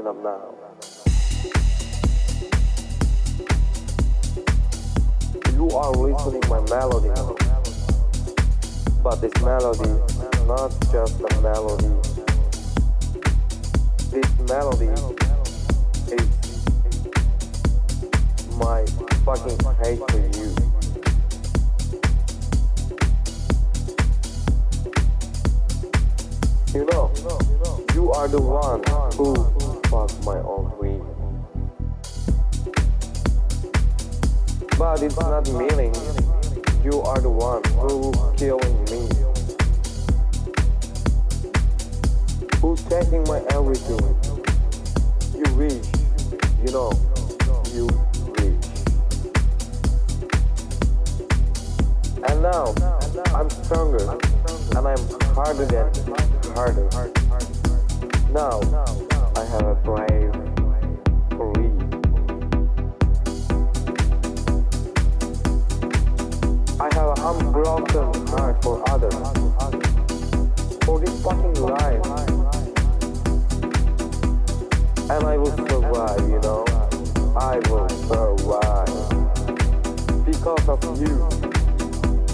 Hey, up now. You are listening my melody. But this melody is not just a melody. This melody is my fucking hate for you. You know, you are the one who my own dream. But it's not meaning you are the one who killing me. Who's taking my everything? You wish, you know, will survive, you know. I will survive. Because of you.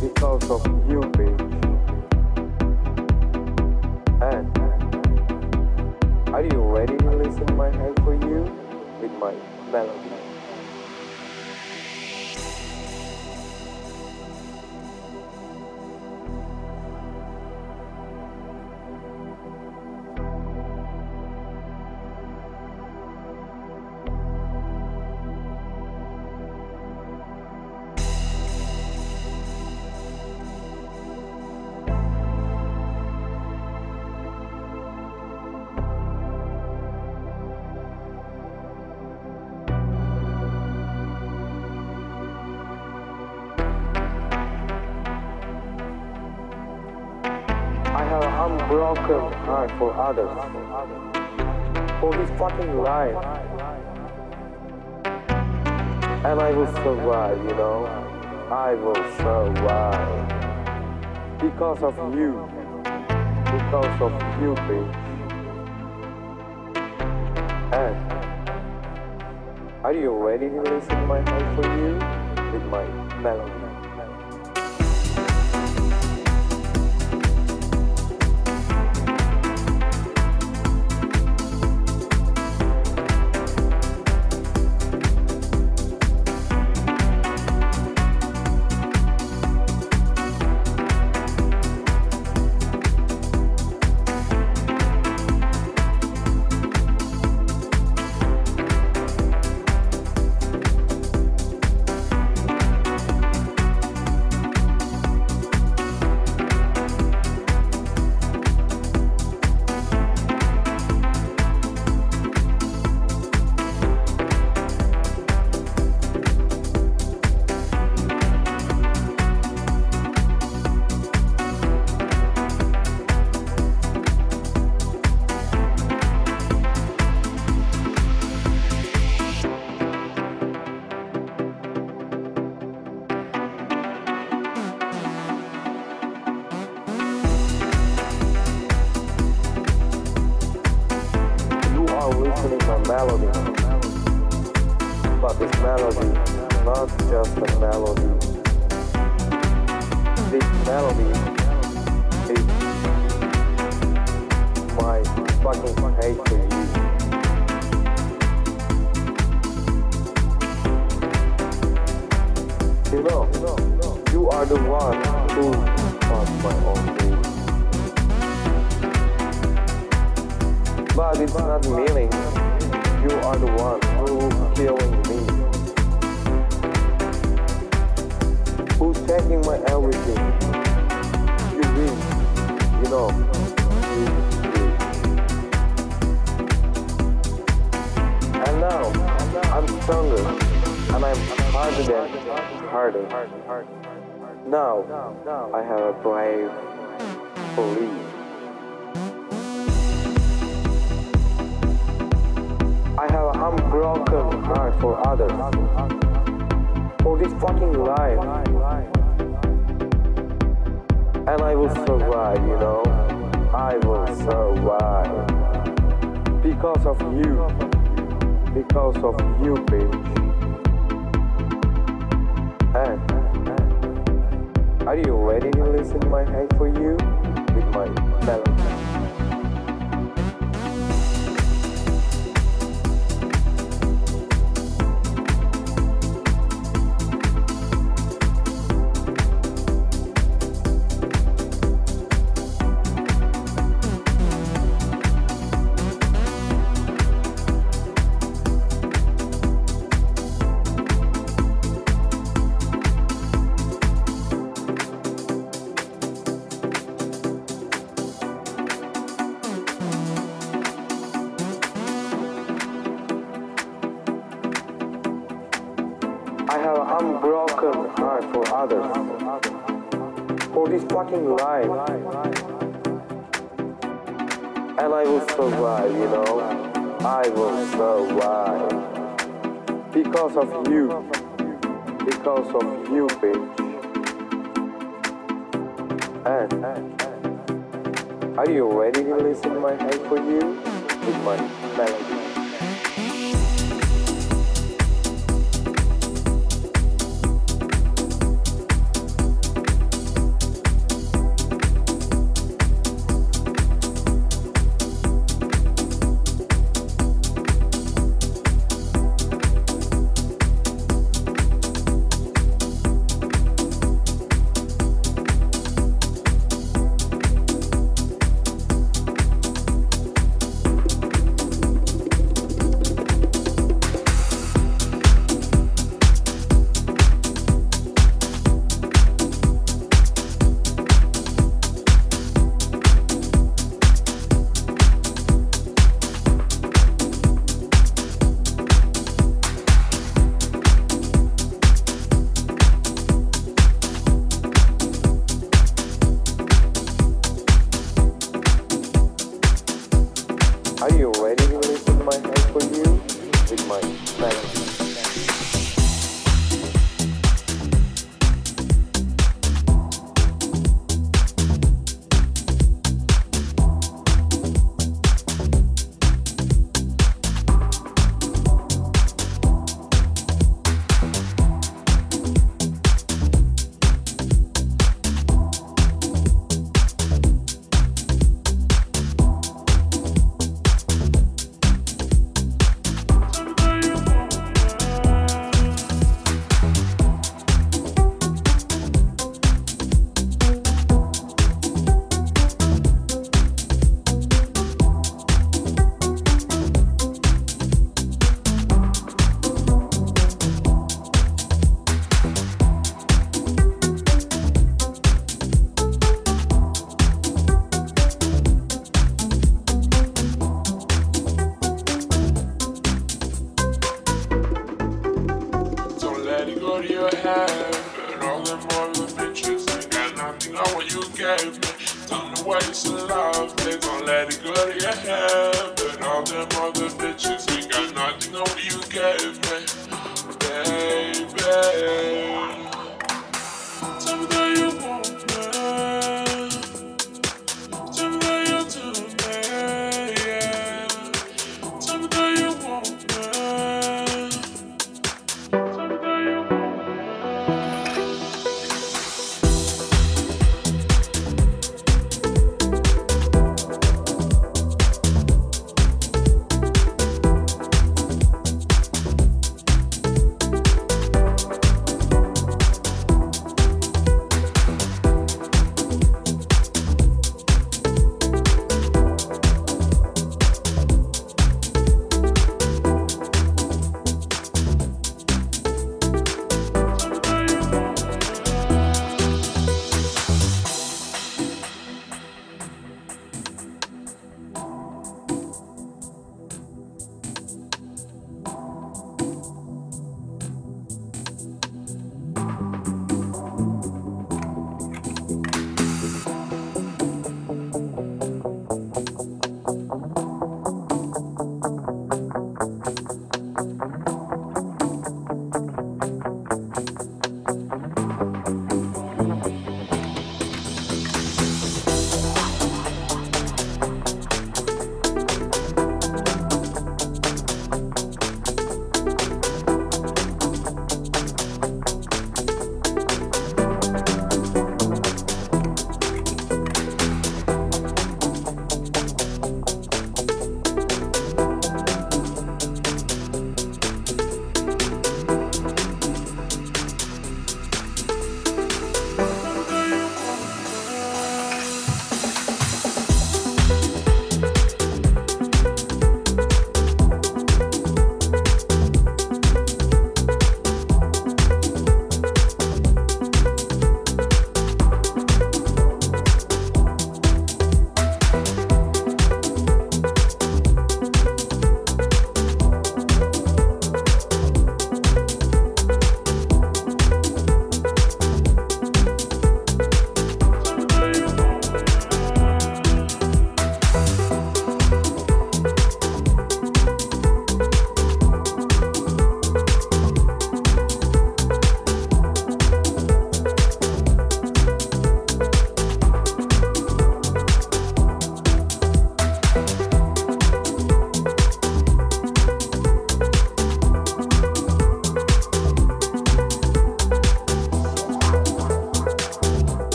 Because of you, bitch. And are you ready to listen my hand for you with my melody? For others. For this fucking life. And I will survive, you know. I will survive. Because of you. Because of you, bitch. And are you ready to listen my heart for you with my melody? You. Because of you, baby. And are you ready to listen my hate for you with my melody?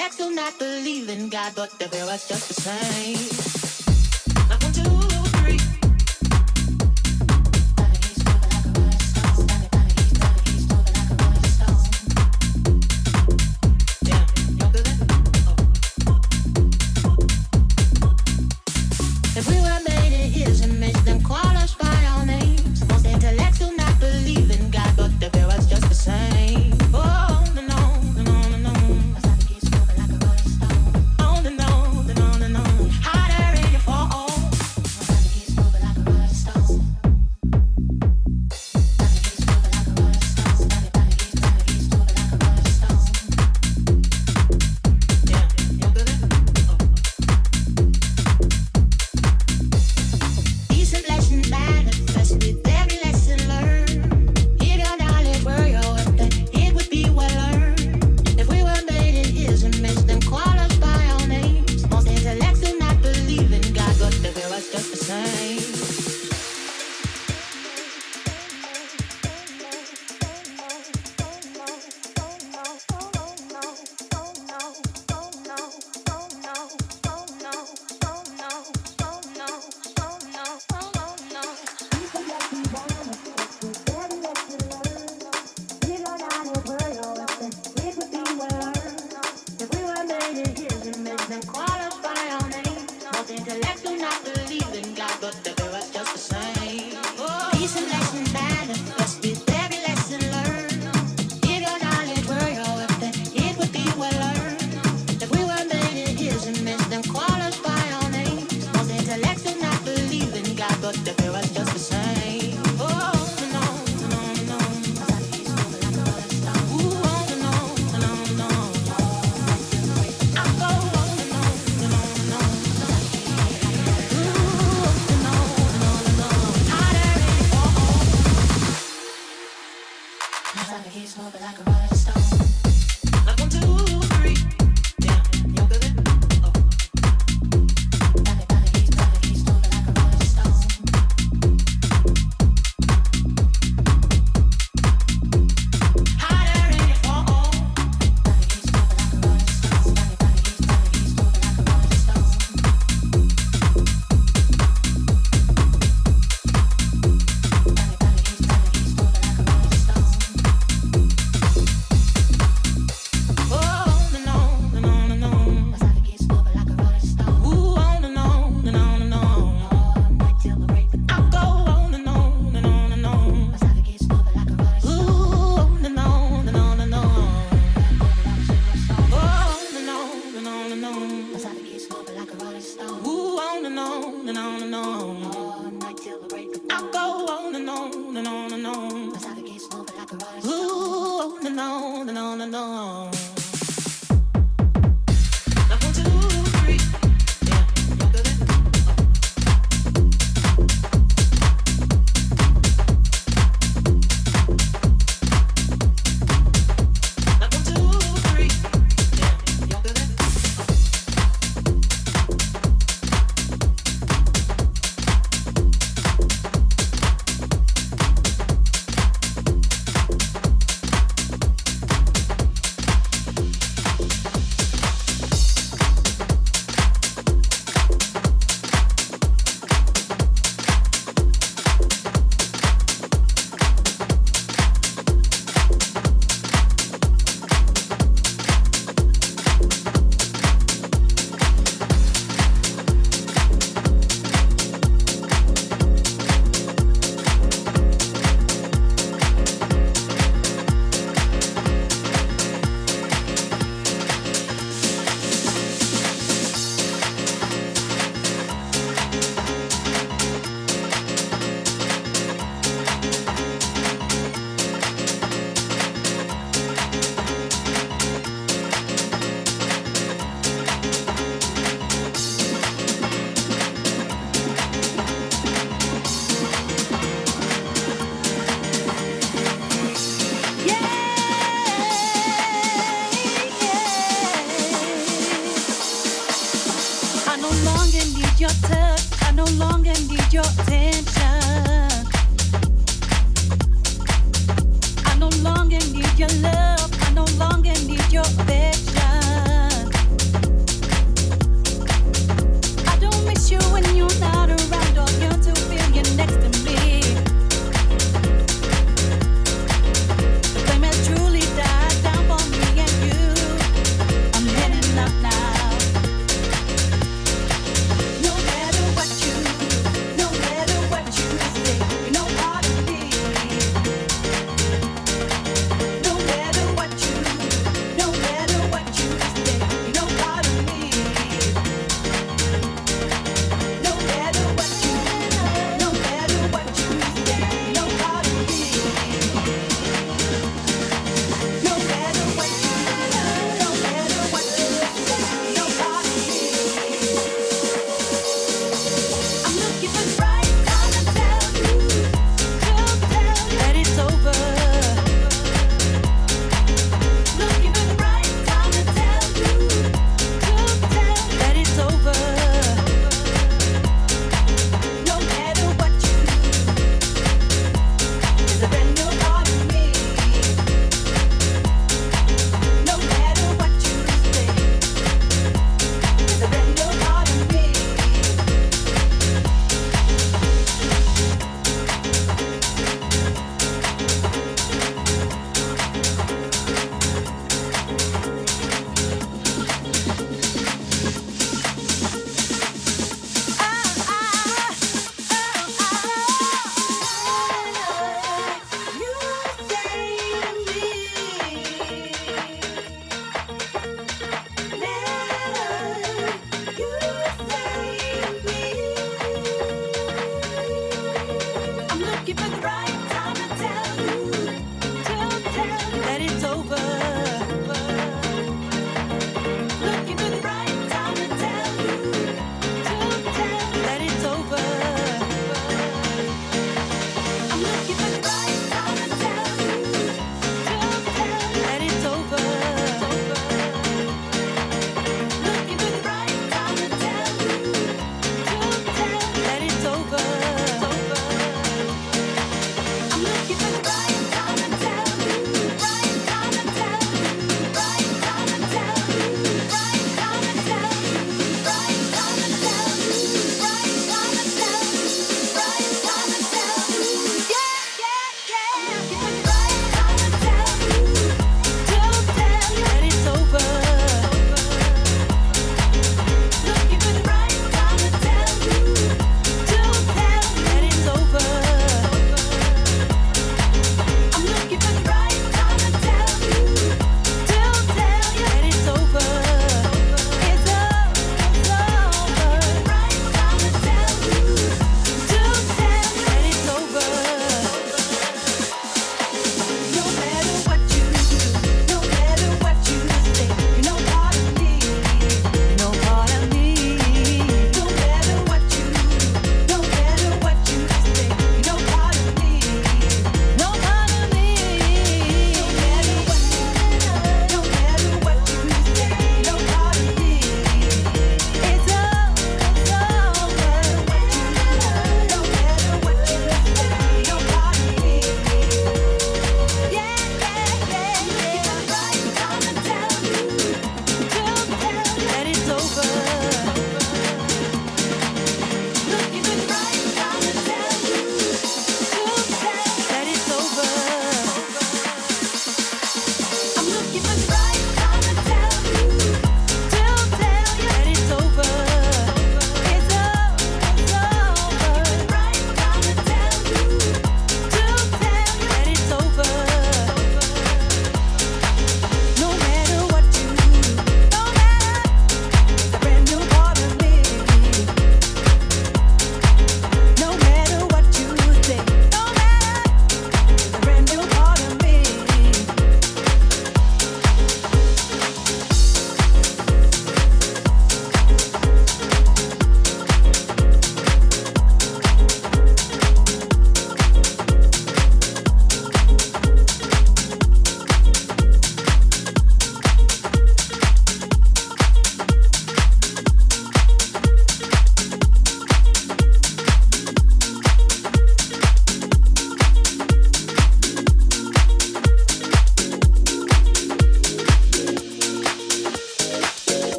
relax, you'll not believe in God, but the bear was just the same.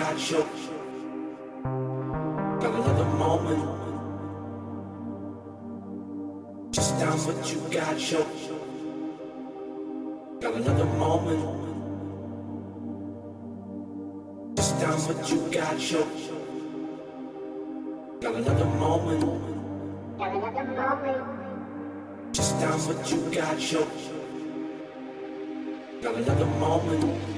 got you. Got another moment. Just down what you got you. Got another moment. Just down what you got you. Got another moment. Got another moment. Just down what you got you. Got another moment.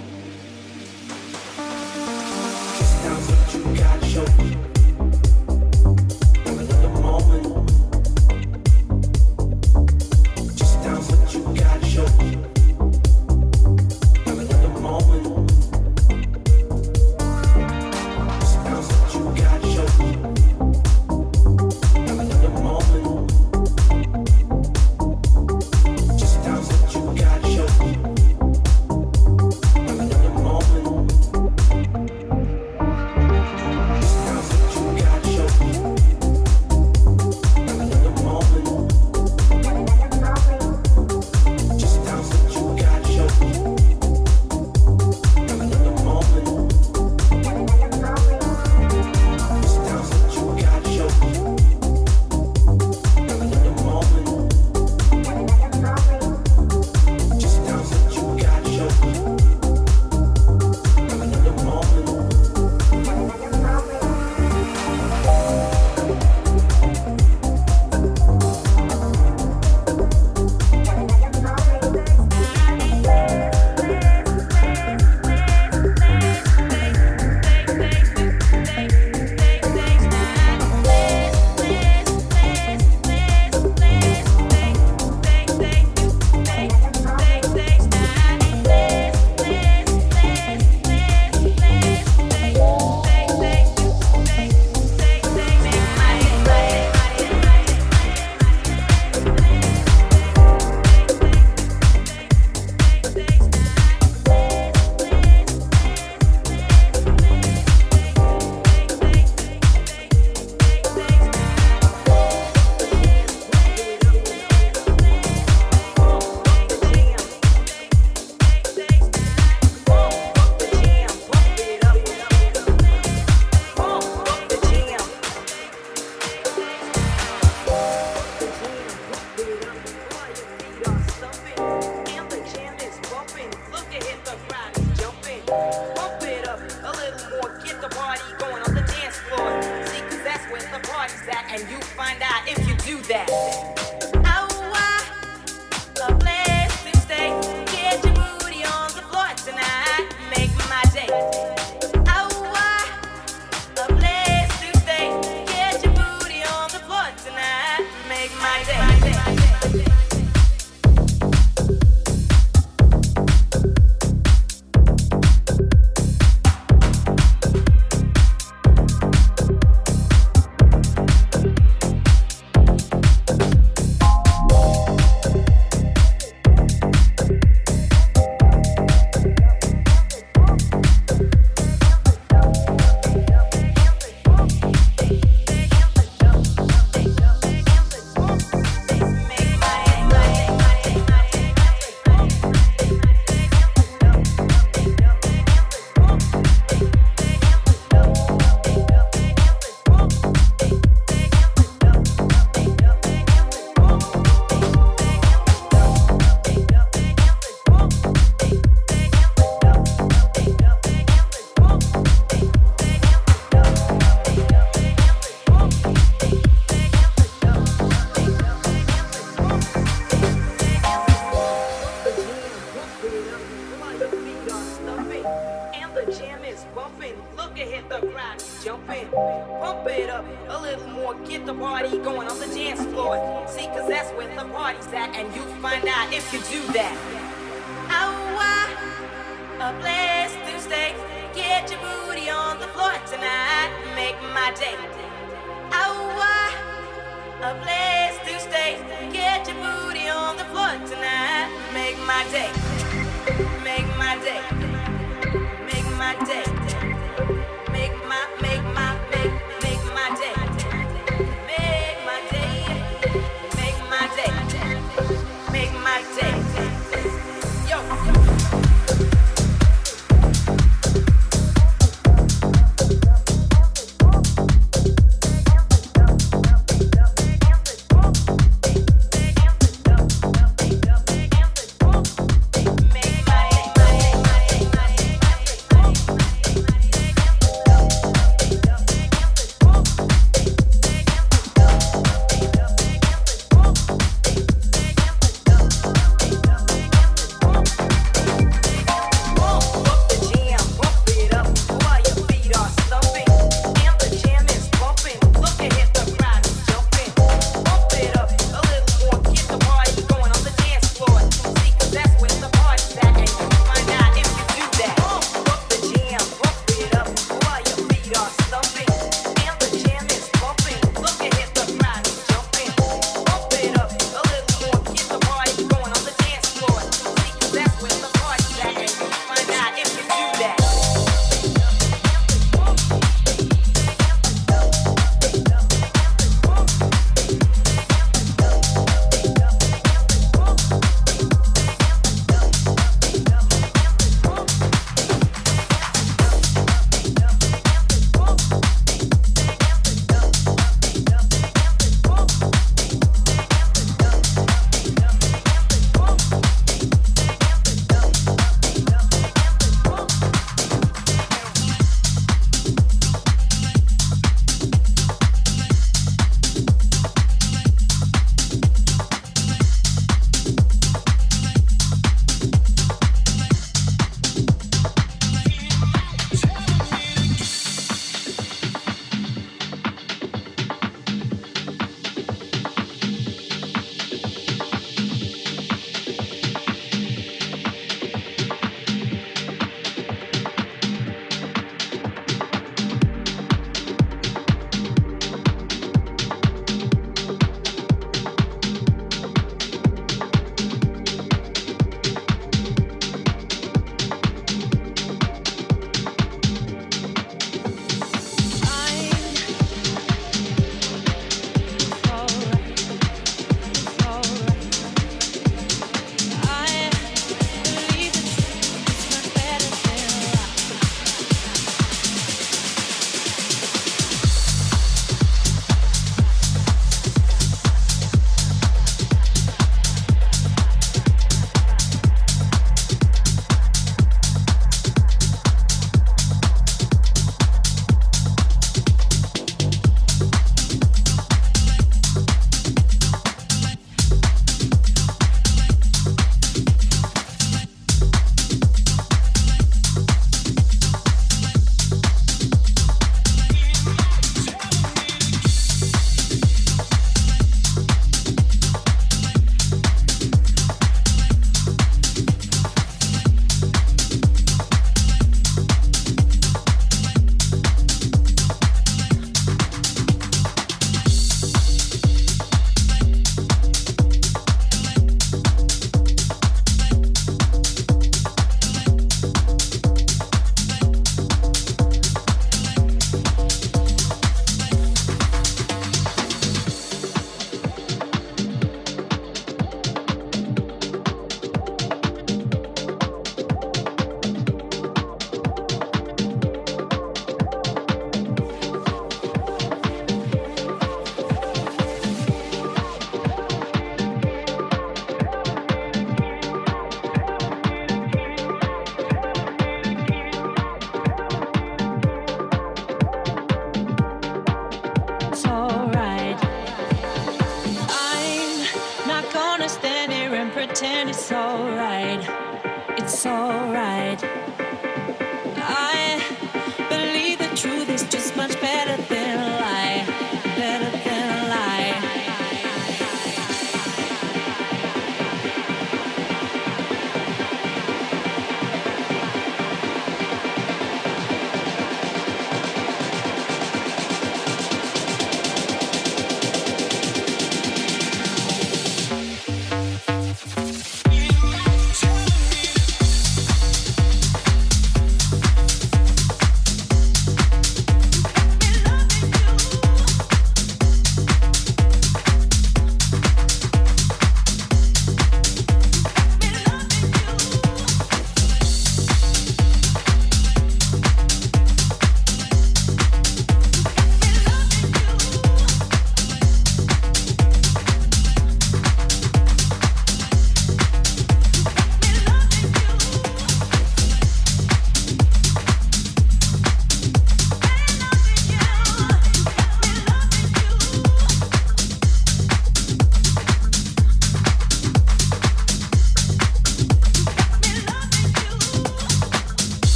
Alright.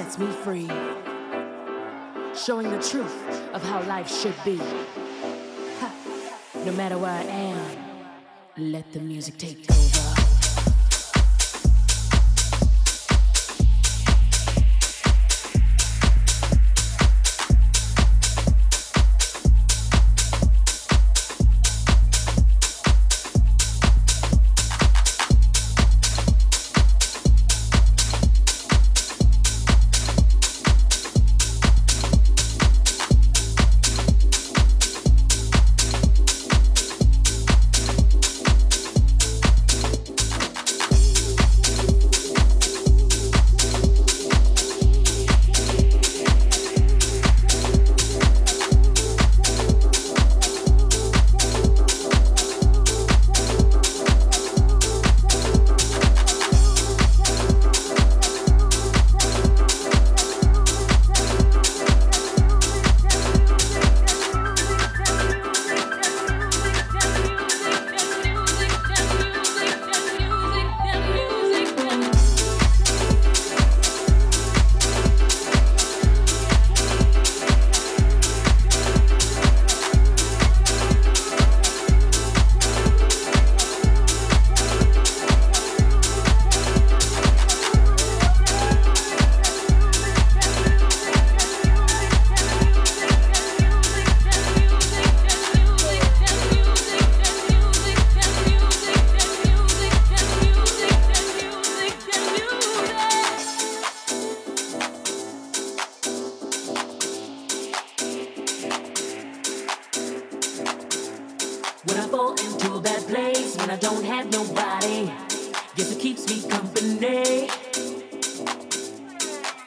Sets me free. Showing the truth of how life should be. Ha. No matter where I am, let the music take over.